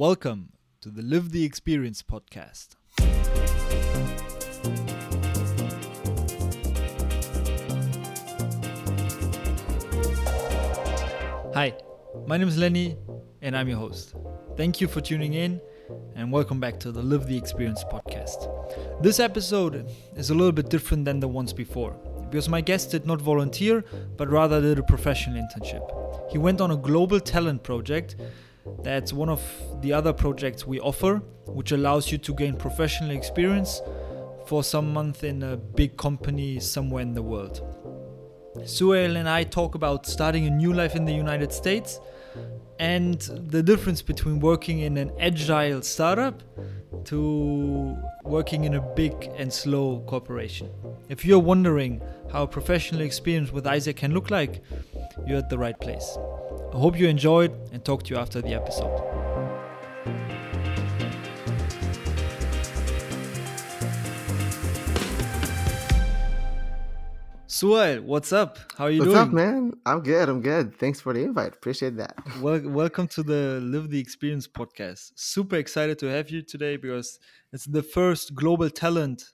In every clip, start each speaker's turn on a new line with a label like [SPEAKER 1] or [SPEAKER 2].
[SPEAKER 1] Welcome to the Live the Experience podcast. Hi, my name is Lenny and I'm your host. Thank you for tuning in and welcome back to the Live the Experience podcast. This episode is a little bit different than the ones before because my guest did not volunteer but rather did a professional internship. He went on a global talent project that's one of the other projects we offer, which allows you to gain professional experience for some month in a big company somewhere in the world. Souhail and I talk about starting a new life in the United States and the difference between working in an agile startup to working in a big and slow corporation. If you're wondering how a professional experience with AIESEC can look like, you're at the right place. I hope you enjoyed and talk to you after the episode. Souhail, what's up? How are you
[SPEAKER 2] What's
[SPEAKER 1] doing?
[SPEAKER 2] up, man? I'm good. I'm good. Thanks for the invite. Appreciate that.
[SPEAKER 1] Wel- welcome to the Live the Experience podcast. Super excited to have you today because it's the first global talent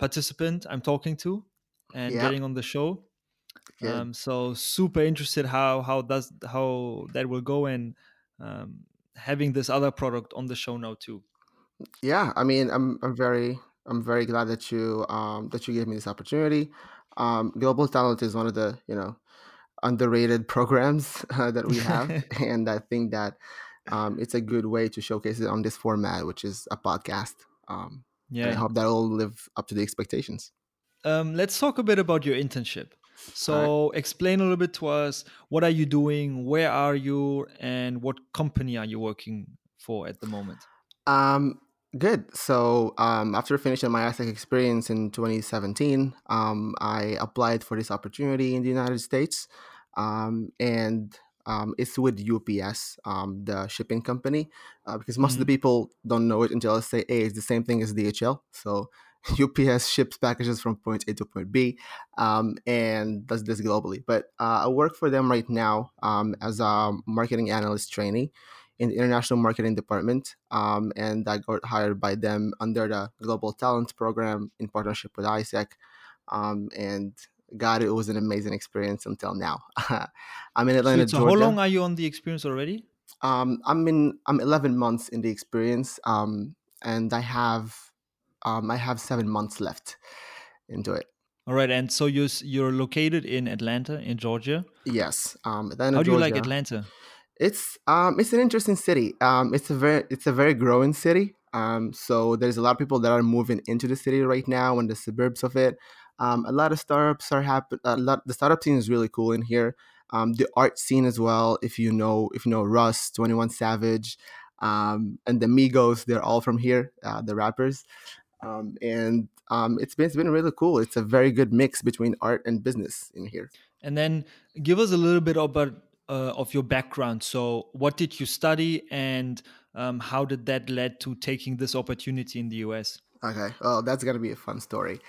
[SPEAKER 1] participant I'm talking to and
[SPEAKER 2] Yeah.
[SPEAKER 1] getting on the show.
[SPEAKER 2] Good.
[SPEAKER 1] Um, so super interested how how does how that will go and um, having this other product on the show now too.
[SPEAKER 2] yeah, I mean, I'm I'm very I'm very glad that you um that you gave me this opportunity. Um, Global Talent is one of the you know underrated programs uh, that we have, and I think that um, it's a good way to showcase it on this format, which is a podcast. Um, and I
[SPEAKER 1] yeah.
[SPEAKER 2] hope that will live up to the expectations.
[SPEAKER 1] Um, let's talk a bit about your internship. So explain a little bit to us what are you doing, where are you, and what company are you working for at the moment?
[SPEAKER 2] Um, good. So um, after finishing my AIESEC experience in 2017, um, I applied for this opportunity in the United States, um, and um, it's with UPS, um, the shipping company, uh, because most of the
[SPEAKER 1] Mhm.
[SPEAKER 2] people don't know it until I say, "Hey, it's the same thing as DHL." So UPS ships packages from point A to point B, um, and does this globally. But uh, I work for them right now um, as a marketing analyst trainee in the international marketing department um, and i got hired by them under the global talent program in partnership with AIESEC um, and god it was an amazing experience until now i'm in
[SPEAKER 1] So,
[SPEAKER 2] atlanta
[SPEAKER 1] so
[SPEAKER 2] georgia
[SPEAKER 1] how long are you on the experience already?
[SPEAKER 2] um, i'm in i'm 11 months in the experience um, and i have um, i have seven months left into it
[SPEAKER 1] All right, and so you're you're located in Atlanta, in Georgia.
[SPEAKER 2] yes um, atlanta
[SPEAKER 1] How do you
[SPEAKER 2] georgia
[SPEAKER 1] like Atlanta?
[SPEAKER 2] It's um it's an interesting city. Um it's a very it's a very growing city. Um so there's a lot of people that are moving into the city right now and the suburbs of it. Um a lot of startups are happen a lot the startup scene is really cool in here. Um the art scene as well, if you know if you know Russ, 21 Savage, um and the Migos, they're all from here, uh, the rappers. Um and um it's been it's been really cool. It's a very good mix between art and business in here.
[SPEAKER 1] And then give us a little bit about uh, of your background. So, what did you study, and um, how did that led to taking this opportunity in the US?
[SPEAKER 2] Okay. Oh, that's gonna be a fun story.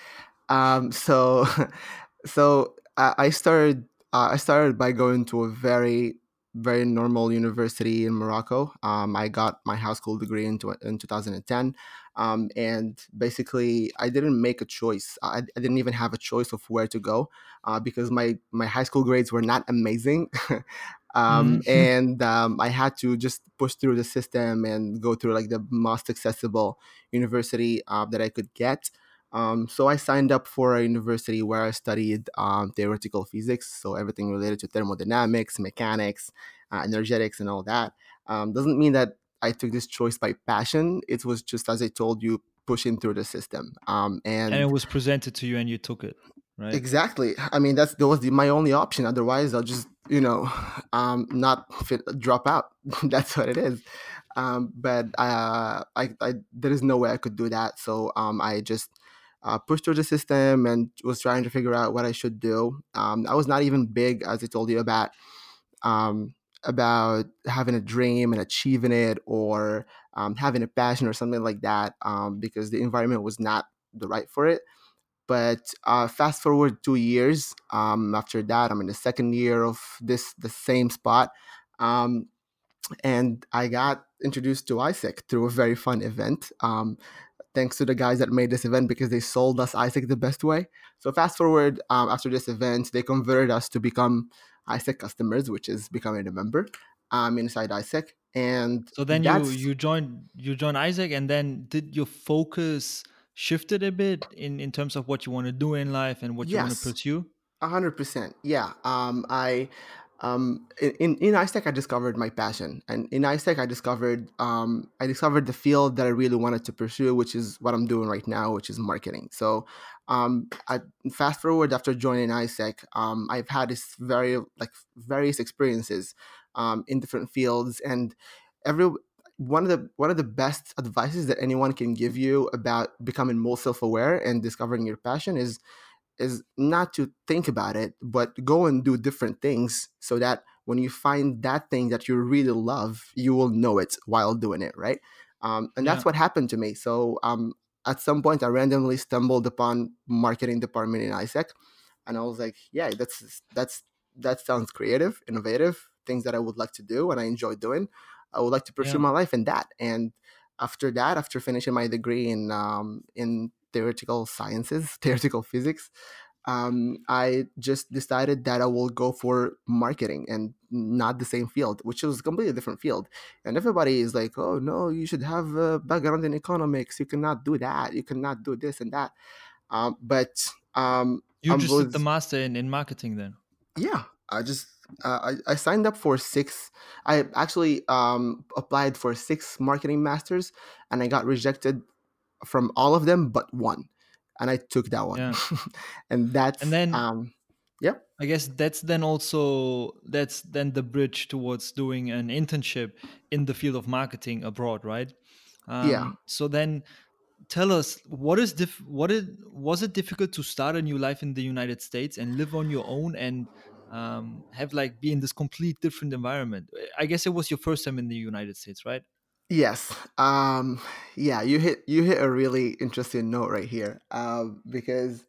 [SPEAKER 2] Um, so, so I, I started. Uh, I started by going to a very, very normal university in Morocco. Um, I got my high school degree in, tw- in 2010, um, and basically, I didn't make a choice. I, I didn't even have a choice of where to go uh, because my my high school grades were not amazing. um,
[SPEAKER 1] Mhm.
[SPEAKER 2] and um, I had to just push through the system and go through like the most accessible university uh, that I could get. Um, so I signed up for a university where I studied um, theoretical physics, so everything related to thermodynamics, mechanics, uh, energetics, and all that. Um, doesn't mean that I took this choice by passion. It was just, as I told you, pushing through the system. Um,
[SPEAKER 1] and it was presented to you, and you took it, right?
[SPEAKER 2] exactly, I mean, that's that was the, my only option. Otherwise, I'll just, you know, um, not fit, drop out. that's what it is. Um, but uh, I, I, there is no way I could do that. So um, I just uh, pushed through the system and was trying to figure out what I should do. Um, I was not even big, as I told you about, um, about having a dream and achieving it, or um, having a passion or something like that, um, because the environment was not the right for it. But uh, fast forward two years um, after that, I'm in the second year of this the same spot, um, and I got introduced to AIESEC through a very fun event. Um, thanks to the guys that made this event because they sold us AIESEC the best way. So fast forward um, after this event, they converted us to become AIESEC customers, which is becoming a member um, inside AIESEC. And
[SPEAKER 1] So then you you joined you joined AIESEC, and then did your focus shifted a bit in in terms of what you want to do in life and what you want to pursue?
[SPEAKER 2] A hundred percent. Yeah. Um, I, um, in in AIESEC, I discovered my passion, and in AIESEC, I discovered um, I discovered the field that I really wanted to pursue, which is what I'm doing right now, which is marketing. So, um, I fast forward after joining AIESEC, um, I've had this very like various experiences, um, in different fields, and every one of the one of the best advices that anyone can give you about becoming more self-aware and discovering your passion is is not to think about it, but go and do different things so that when you find that thing that you really love, you will know it while doing it, right? Um, and that's
[SPEAKER 1] Yeah.
[SPEAKER 2] what happened to me. So um, at some point, I randomly stumbled upon marketing department in AIESEC, and I was like, "Yeah, that's that's that sounds creative, innovative, things that I would like to do, and I enjoy doing. I would like to pursue
[SPEAKER 1] Yeah.
[SPEAKER 2] my life in that." And after that, after finishing my degree in um, in theoretical sciences, theoretical physics, um, I just decided that I will go for marketing and not the same field, which was a completely different field. And everybody is like, "Oh no, you should have a background in economics. You cannot do that. You cannot do this and that." Um, but um,
[SPEAKER 1] You just did the master in, in marketing then.
[SPEAKER 2] yeah, I just uh, I, I signed up for six. I actually um, applied for six marketing masters, and I got rejected from all of them but one, and I took that one.
[SPEAKER 1] Yeah.
[SPEAKER 2] and that's
[SPEAKER 1] And then-
[SPEAKER 2] um, yeah.
[SPEAKER 1] I guess that's then also that's then the bridge towards doing an internship in the field of marketing abroad, right? Um,
[SPEAKER 2] Yeah.
[SPEAKER 1] So then, tell us what is diff- what is was it difficult to start a new life in the United States and live on your own and um, have like be in this complete different environment? I guess it was your first time in the United States, right?
[SPEAKER 2] Yes. Um, yeah, you hit you hit a really interesting note right here. Um, because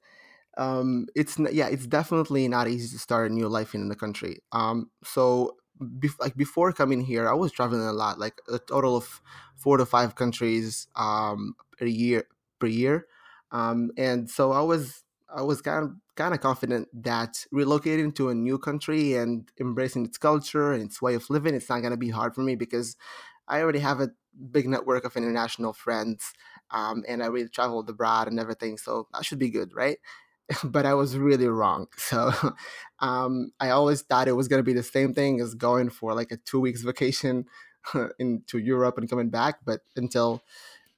[SPEAKER 2] um, it's n- yeah, it's definitely not easy to start a new life in the country. Um, so bef- like before coming here, I was traveling a lot, like a total of four to five countries um per year per year. Um, and so I was I was kind of kind of confident that relocating to a new country and embracing its culture and its way of living, it's not gonna be hard for me because I already have a big network of international friends, um, and I really traveled abroad and everything, so that should be good, right? but I was really wrong. So um, I always thought it was going to be the same thing as going for like a two weeks vacation into Europe and coming back. But until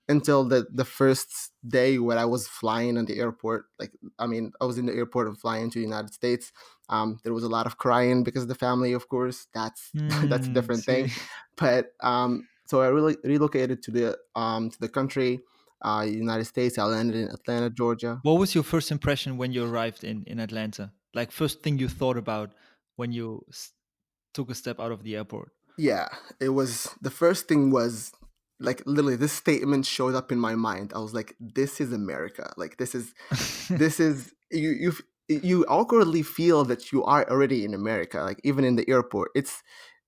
[SPEAKER 2] until the the first day when I was flying on the airport, like I mean, I was in the airport and flying to the United States. Um, there was a lot of crying because of the family, of course. That's that's a
[SPEAKER 1] Hmm,
[SPEAKER 2] different thing but um, so I really relocated to the um, to the country, uh, United States. I landed in Atlanta, Georgia.
[SPEAKER 1] What was your first impression when you arrived in in Atlanta? Like first thing you thought about when you s- took a step out of the airport?
[SPEAKER 2] Yeah, it was the first thing was like literally this statement showed up in my mind. I was like, "This is America. Like this is this is you you you awkwardly feel that you are already in America. Like even in the airport, it's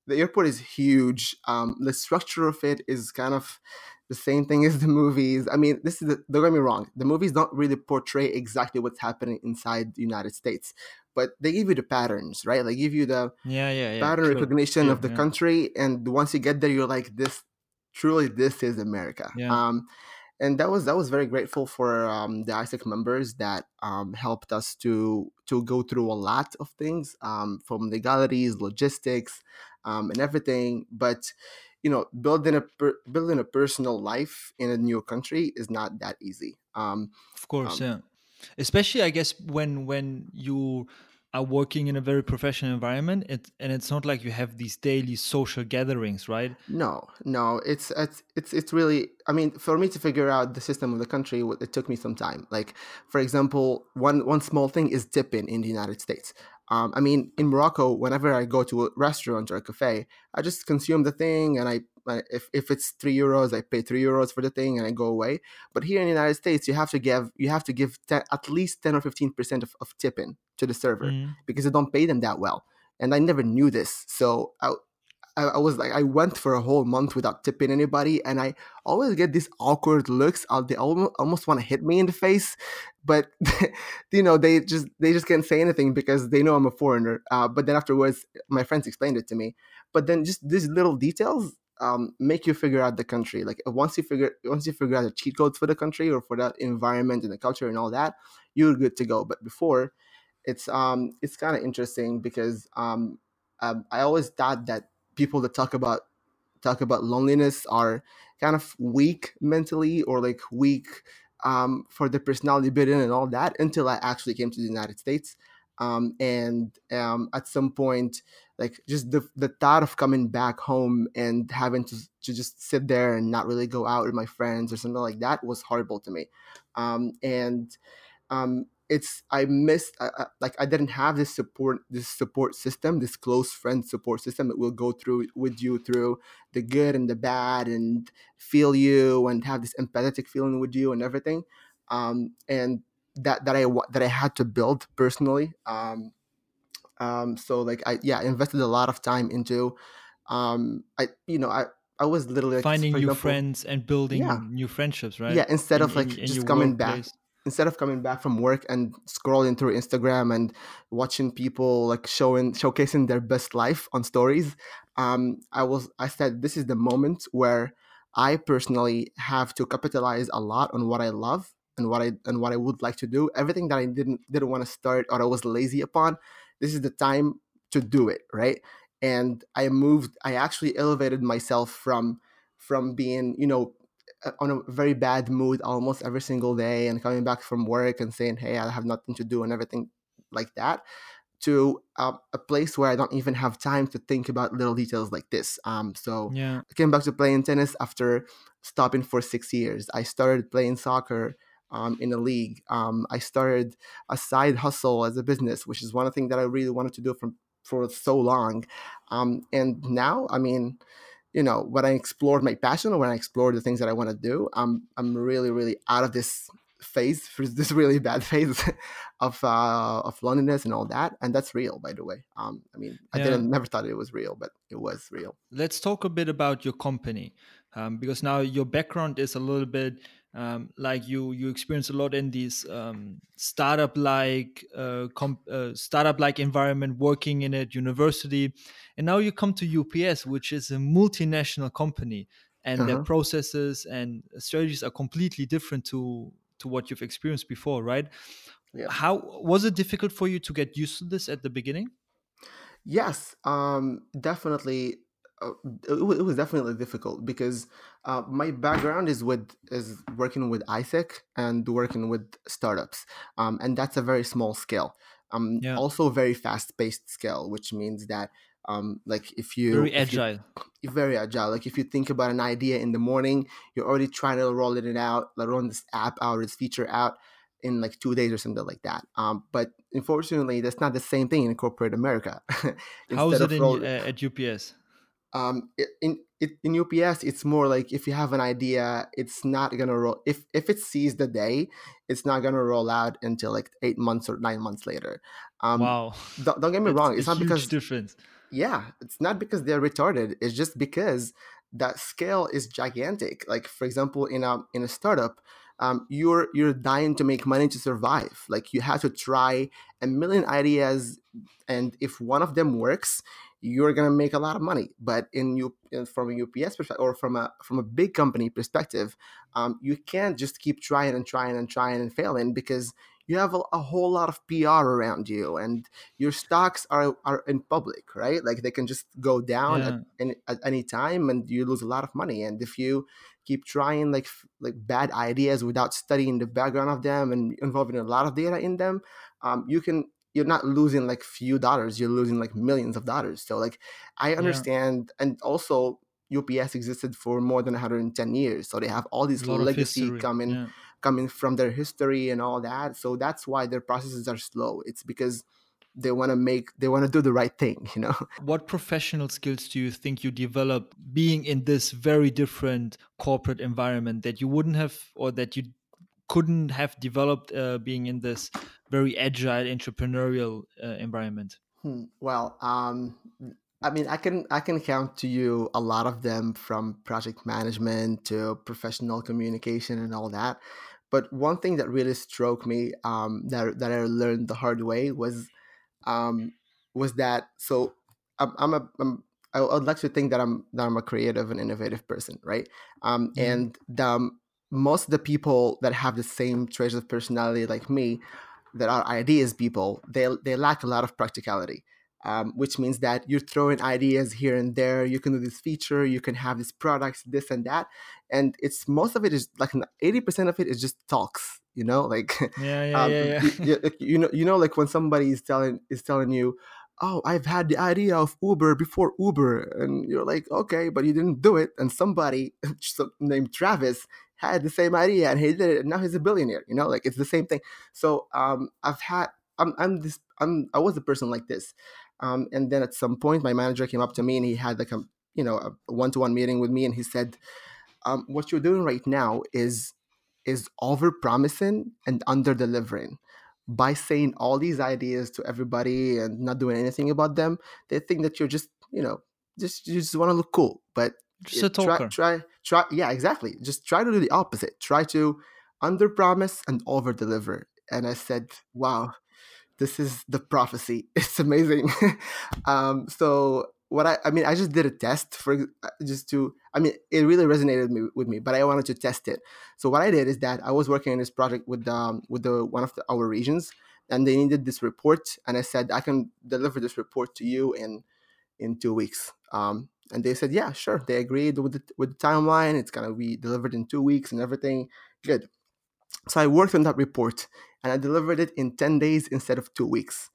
[SPEAKER 2] the airport is huge. Um, the structure of it is kind of the same thing as the movies. I mean, this is the, don't get me wrong. The movies don't really portray exactly what's happening inside the United States, but they give you the patterns, right? They give you the
[SPEAKER 1] yeah, yeah, yeah.
[SPEAKER 2] pattern
[SPEAKER 1] sure,
[SPEAKER 2] recognition
[SPEAKER 1] sure,
[SPEAKER 2] of the
[SPEAKER 1] yeah.
[SPEAKER 2] country, and once you get there, you're like, this truly, this is America.
[SPEAKER 1] Yeah.
[SPEAKER 2] Um, and that was that was very grateful for um, the AIESEC members that um, helped us to to go through a lot of things um, from legalities, logistics, um, and everything. But you know, building a per- building a personal life in a new country is not that easy. Um,
[SPEAKER 1] Of course,
[SPEAKER 2] Um,
[SPEAKER 1] yeah. Especially, I guess, when when you are working in a very professional environment, it, and it's not like you have these daily social gatherings, right?
[SPEAKER 2] No, no, it's it's it's it's really. I mean, for me to figure out the system of the country, it took me some time. Like, for example, one one small thing is tipping in the United States. Um, I mean, in Morocco, whenever I go to a restaurant or a cafe, I just consume the thing, and I, If if it's three euros, I pay three euros for the thing, and I go away. But here in the United States, you have to give you have to give 10, at least ten or fifteen percent of, of tipping to the server
[SPEAKER 1] Mhm.
[SPEAKER 2] because they don't pay them that well. And I never knew this, so I, I, was like, I went for a whole month without tipping anybody, and I always get these awkward looks. They almost, almost want to hit me in the face, but you know, they just they just can't say anything because they know I'm a foreigner. Uh, but then afterwards, my friends explained it to me. But then just these little details um, make you figure out the country. Like once you figure once you figure out the cheat codes for the country or for that environment and the culture and all that, you're good to go. But before, it's um it's kind of interesting because um, um I always thought that people that talk about talk about loneliness are kind of weak mentally or like weak um, for the personality building and all that until I actually came to the United States. Um, and um, at some point, like just the, the thought of coming back home and having to, to just sit there and not really go out with my friends or something like that was horrible to me. Um, and um, it's I missed uh, like I didn't have this support this support system this close friend support system that will go through with you through the good and the bad and feel you and have this empathetic feeling with you and everything um, and that that I that I had to build personally um, um, so like I yeah invested a lot of time into um, I you know I I was literally like,
[SPEAKER 1] finding new example, friends and building yeah. new friendships right
[SPEAKER 2] yeah instead in, of like in, in just coming workplace. back instead of coming back from work and scrolling through Instagram and watching people like showing showcasing their best life on stories, um, I was I said this is the moment where I personally have to capitalize a lot on what I love and what I and what I would like to do. Everything that I didn't didn't want to start or I was lazy upon, this is the time to do it, right? And I moved. I actually elevated myself from from being you know on a very bad mood almost every single day and coming back from work and saying hey i have nothing to do and everything like that to uh, a place where i don't even have time to think about little details like this um, so
[SPEAKER 1] yeah.
[SPEAKER 2] i came back to playing tennis after stopping for six years i started playing soccer um, in a league um, i started a side hustle as a business which is one thing that i really wanted to do from for so long um, and now i mean you know when i explored my passion or when i explored the things that i want to do i'm i'm really really out of this phase this really bad phase of uh of loneliness and all that and that's real by the way um i mean i yeah. didn't never thought it was real but it was real
[SPEAKER 1] let's talk a bit about your company um, because now your background is a little bit um, like you you experience a lot in these um, startup like uh, uh, startup like environment working in a university and now you come to ups which is a multinational company and uh-huh. their processes and strategies are completely different to to what you've experienced before right yeah. how was it difficult for you to get used to this at the beginning
[SPEAKER 2] yes um, definitely uh, it, was, it was definitely difficult because uh, my background is with is working with AIESEC and working with startups, um, and that's a very small scale. Um, yeah. also very fast paced scale, which means that um, like if you
[SPEAKER 1] very agile,
[SPEAKER 2] you, very agile. Like if you think about an idea in the morning, you're already trying to roll it out, like roll this app out, this feature out in like two days or something like that. Um, but unfortunately, that's not the same thing in corporate America.
[SPEAKER 1] How is it in, uh, at UPS?
[SPEAKER 2] Um, in in UPS, it's more like if you have an idea, it's not gonna roll. If if it sees the day, it's not gonna roll out until like eight months or nine months later.
[SPEAKER 1] Um, wow!
[SPEAKER 2] Don't, don't get me wrong. It's not because
[SPEAKER 1] difference.
[SPEAKER 2] Yeah, it's not because they're retarded. It's just because that scale is gigantic. Like for example, in a in a startup, um, you're you're dying to make money to survive. Like you have to try a million ideas, and if one of them works, you're gonna make a lot of money. But in you from a UPS perspective or from a from a big company perspective, um, you can't just keep trying and trying and trying and failing because you have a, a, whole lot of PR around you, and your stocks are are in public, right? Like they can just go down yeah. at, any, at any time, and you lose a lot of money. And if you keep trying like like bad ideas without studying the background of them and involving a lot of data in them, um, you can you're not losing like few dollars you're losing like millions of dollars so like i understand yeah. and also ups existed for more than 110 years so they have all these legacy coming yeah. coming from their history and all that so that's why their processes are slow it's because they want to make they want to do the right thing you know
[SPEAKER 1] what professional skills do you think you develop being in this very different corporate environment that you wouldn't have or that you couldn't have developed uh, being in this very agile entrepreneurial uh, environment?
[SPEAKER 2] Hmm. Well, um, I mean, I can I can count to you a lot of them from project management to professional communication and all that. But one thing that really struck me um, that that I learned the hard way was um, was that so I'm, I'm a I'm, I would like to think that I'm that I'm a creative and innovative person, right? Um,
[SPEAKER 1] Mhm.
[SPEAKER 2] and the, um, most of the people that have the same traits of personality like me, that are ideas people, they they lack a lot of practicality. Um, which means that you're throwing ideas here and there. You can do this feature, you can have these products, this and that, and it's most of it is like eighty percent of it is just talks. You know, like
[SPEAKER 1] Yeah, yeah,
[SPEAKER 2] um,
[SPEAKER 1] yeah,
[SPEAKER 2] you,
[SPEAKER 1] yeah.
[SPEAKER 2] you, you know, you know, like when somebody is telling is telling you, "Oh, I've had the idea of Uber before Uber," and you're like, "Okay, but you didn't do it." And somebody named Travis had the same idea and he did it, and now he's a billionaire. You know, like it's the same thing. So um, I've had, I'm, I'm this, I'm, I was a person like this, um, and then at some point, my manager came up to me and he had like a, you know, a one-to-one meeting with me, and he said, um, "What you're doing right now is." is over promising and under delivering by saying all these ideas to everybody and not doing anything about them they think that you're just you know just you just want to look cool. But
[SPEAKER 1] Just a
[SPEAKER 2] it- try
[SPEAKER 1] talker.
[SPEAKER 2] try try yeah exactly. Just try to do the opposite. Try to under promise and over deliver and i said wow this is the prophecy. It's amazing. Um so what i i mean i just did a test for uh, just to i mean it really resonated me, with me but i wanted to test it. So what i did is that i was working on this project with um with the one of the, our regions and they needed this report and i said i can deliver this report to you in in two weeks. Um and they said yeah sure. They agreed with the, with the timeline. It's gonna be delivered in two weeks and everything. Good so i worked on that report and i delivered it in 10 days instead of two weeks.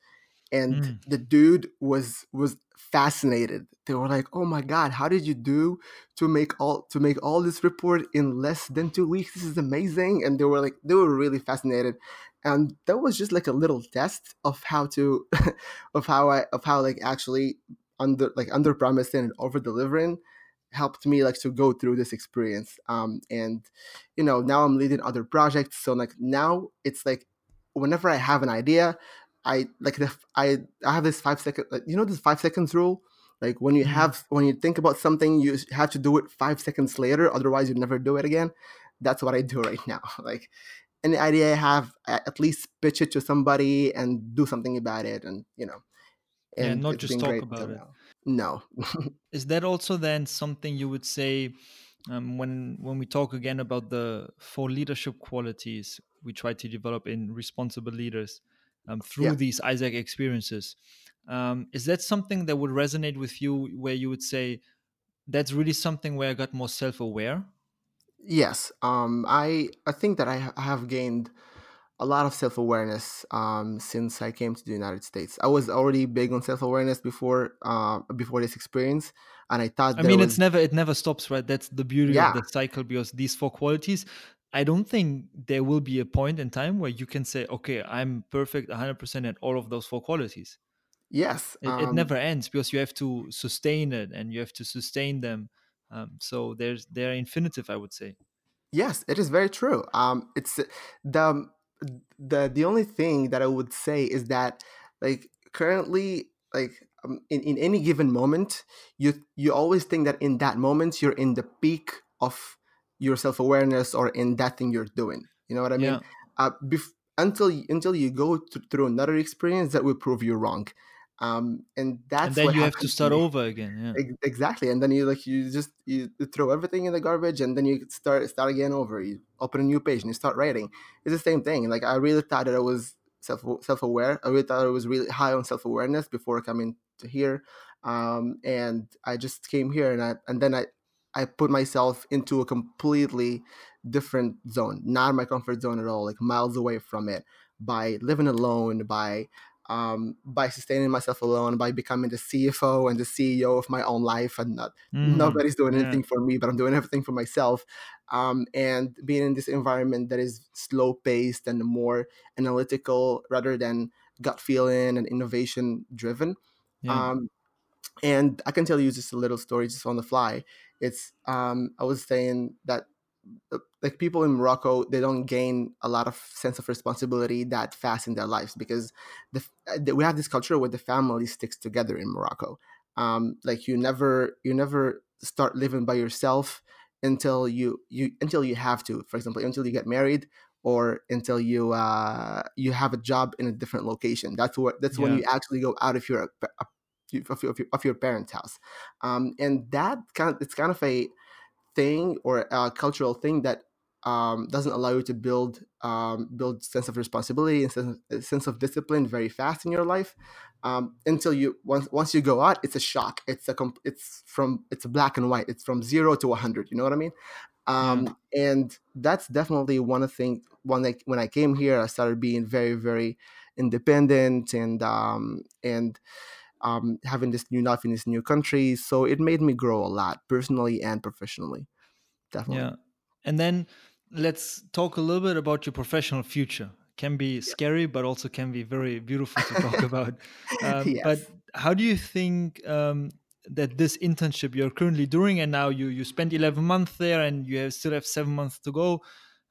[SPEAKER 2] And
[SPEAKER 1] Mm.
[SPEAKER 2] the dude was was fascinated. They were like oh my god how did you do to make all to make all this report in less than two weeks? This is amazing. And they were like they were really fascinated. And that was just like a little test of how to of how i of how like actually under like under promising and over delivering helped me like to go through this experience um and you know now i'm leading other projects so like now it's like whenever i have an idea I like the I I have this five second like, you know this five seconds rule like when you
[SPEAKER 1] Mhm.
[SPEAKER 2] have when you think about something you have to do it five seconds later otherwise you never do it again that's what I do right now like any idea I have a- at least pitch it to somebody and do something about it and you know
[SPEAKER 1] Yeah,
[SPEAKER 2] and
[SPEAKER 1] not just talk about it.
[SPEAKER 2] now no
[SPEAKER 1] Is that also then something you would say um, when when we talk again about the four leadership qualities we try to develop in responsible leaders um, through
[SPEAKER 2] Yeah.
[SPEAKER 1] these AIESEC experiences? Um, is that something that would resonate with you, where you would say that's really something where I got more self-aware?
[SPEAKER 2] yes um I I think that I ha- have gained a lot of self awareness um, since I came to the United States. I was already big on self awareness before uh, before this experience, and I thought
[SPEAKER 1] I mean,
[SPEAKER 2] was
[SPEAKER 1] it's never it never stops, right? That's the beauty of the cycle because these four qualities. I don't think there will be a point in time where you can say, "Okay, I'm perfect 100% at all of those four qualities."
[SPEAKER 2] yes
[SPEAKER 1] It, it
[SPEAKER 2] um,
[SPEAKER 1] never ends because you have to sustain it and you have to sustain them. Um, so there's they're infinitive, I would say.
[SPEAKER 2] yes it is very true. Um, it's the the the only thing that I would say is that like currently like um, in, in any given moment you you always think that in that moment you're in the peak of your self-awareness or in that thing you're doing you know what i mean?
[SPEAKER 1] Yeah,
[SPEAKER 2] uh, bef- until until you go th- through another experience that will prove you wrong um, and
[SPEAKER 1] and
[SPEAKER 2] that's
[SPEAKER 1] then
[SPEAKER 2] what
[SPEAKER 1] you have to
[SPEAKER 2] happened to
[SPEAKER 1] start over again. Yeah,
[SPEAKER 2] exactly and then you like you just you throw everything in the garbage and then you start start again over you open a new page and you start writing it's the same thing like i really thought that i was self self-aware i really thought i was really high on self-awareness before coming to here um and i just came here and i and then i i put myself into a completely different zone not my comfort zone at all like miles away from it by living alone by um, by sustaining myself alone, by becoming the CFO and the CEO of my own life, and not
[SPEAKER 1] Mhm.
[SPEAKER 2] nobody's doing
[SPEAKER 1] Yeah.
[SPEAKER 2] anything for me, but I'm doing everything for myself. Um, and being in this environment that is slow paced and more analytical rather than gut feeling and innovation driven.
[SPEAKER 1] yeah.
[SPEAKER 2] Um, and I can tell you just a little story just on the fly. It's um, I was saying that like people in Morocco, they don't gain a lot of sense of responsibility that fast in their lives because the, uh, we have this culture where the family sticks together in Morocco. um, like you never you never start living by yourself until you you until you have to for example until you get married or until you uh, you have a job in a different location that's where that's yeah. when you actually go out of your of your, of your parents house um, and that kind of it's kind of a thing or a cultural thing that um, doesn't allow you to build um, build sense of responsibility and sense, sense of discipline very fast in your life um, until you once once you go out it's a shock. It's a comp- it's from it's black and white. It's from zero to 100 you know what i mean? Um, yeah. and that's definitely one of the things when I, when I came here i started being very very independent and um, and um, having this new life in this new country so it made me grow a lot personally and professionally definitely
[SPEAKER 1] yeah and then let's talk a little bit about your professional future can be scary, but also can be very beautiful to talk about. Um, yes. But how do you think um, that this internship you're currently doing, and now you you spent 11 months there, and you have, still have seven months to go?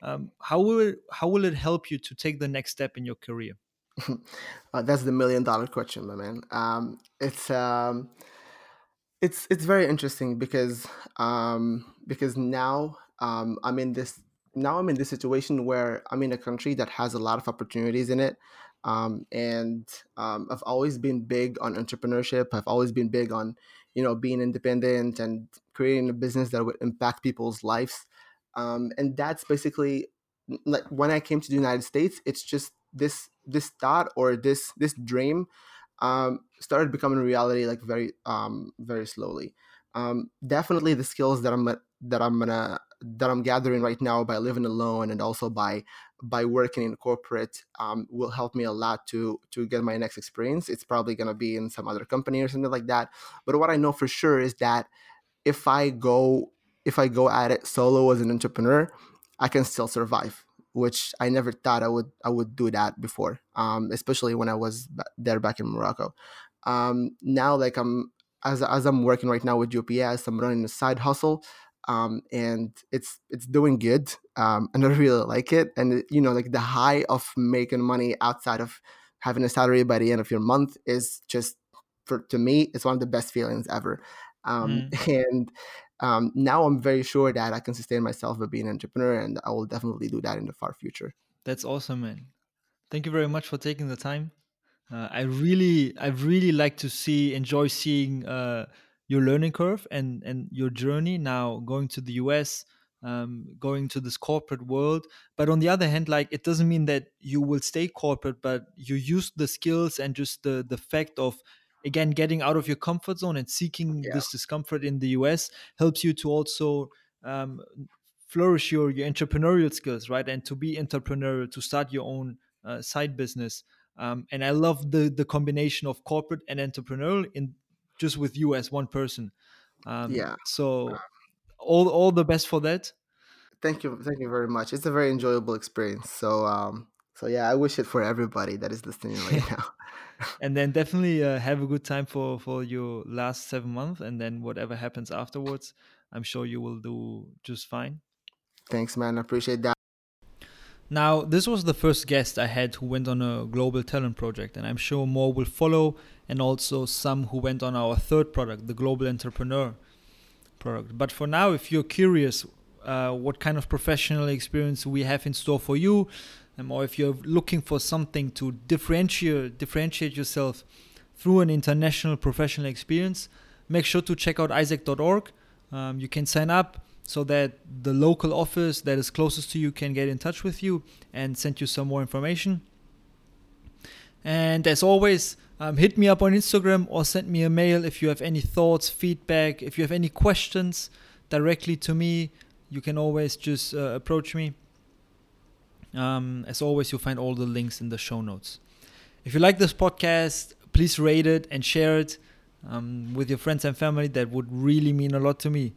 [SPEAKER 1] Um, how will it, how will it help you to take the next step in your career?
[SPEAKER 2] Uh, that's the million dollar question, my man. Um, it's um, it's it's very interesting because um, because now um, I'm in this now I'm in this situation where I'm in a country that has a lot of opportunities in it. Um, and um, I've always been big on entrepreneurship. I've always been big on, you know, being independent and creating a business that would impact people's lives. And that's basically like when I came to the United States, it's just this this thought or this this dream um, started becoming reality like very um, very slowly. Um, definitely the skills that I'm that I'm gonna that I'm gathering right now by living alone and also by by working in corporate um, will help me a lot to to get my next experience. It's probably gonna be in some other company or something like that. But what I know for sure is that if I go if I go at it solo as an entrepreneur, I can still survive, which I never thought I would I would do that before, um, especially when I was there back in Morocco. Um, now, like I'm as as I'm working right now with UPS, I'm running a side hustle um, and it's it's doing good um, and i really like it and you know like the high of making money outside of having a salary by the end of your month is just for to me it's one of the best feelings ever um, mm. and um, now i'm very sure that i can sustain myself by being an entrepreneur and i will definitely do that in the far future.
[SPEAKER 1] That's awesome man. Thank you very much for taking the time. Uh, i really i really like to see enjoy seeing uh, your learning curve and and your journey now going to the US um, going to this corporate world. But on the other hand like it doesn't mean that you will stay corporate but you use the skills and just the the fact of again getting out of your comfort zone and seeking yeah. this discomfort in the us helps you to also um, flourish your, your entrepreneurial skills right and to be entrepreneurial to start your own uh, side business um, and i love the the combination of corporate and entrepreneurial in just with you as one person. Um, yeah. So all all the best for that.
[SPEAKER 2] Thank you, thank you very much. It's a very enjoyable experience. So um, so yeah, I wish it for everybody that is listening right now.
[SPEAKER 1] and then definitely uh, have a good time for for your last seven months, and then whatever happens afterwards, I'm sure you will do just fine.
[SPEAKER 2] Thanks, man. I appreciate that.
[SPEAKER 1] Now, this was the first guest I had who went on a global talent project, and I'm sure more will follow, and also some who went on our third product, the Global Entrepreneur product. But for now, if you're curious uh, what kind of professional experience we have in store for you, um, or if you're looking for something to differentiate differentiate yourself through an international professional experience, make sure to check out aiesec.org. Um, you can sign up so that the local office that is closest to you can get in touch with you and send you some more information. And as always, um, hit me up on Instagram or send me a mail if you have any thoughts, feedback, if you have any questions directly to me. You can always just uh, approach me. Um, as always, you'll find all the links in the show notes. If you like this podcast, please rate it and share it um, with your friends and family. That would really mean a lot to me.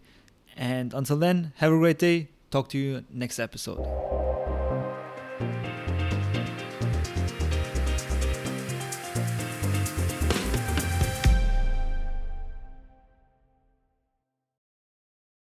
[SPEAKER 1] And until then, have a great day. Talk to you next episode.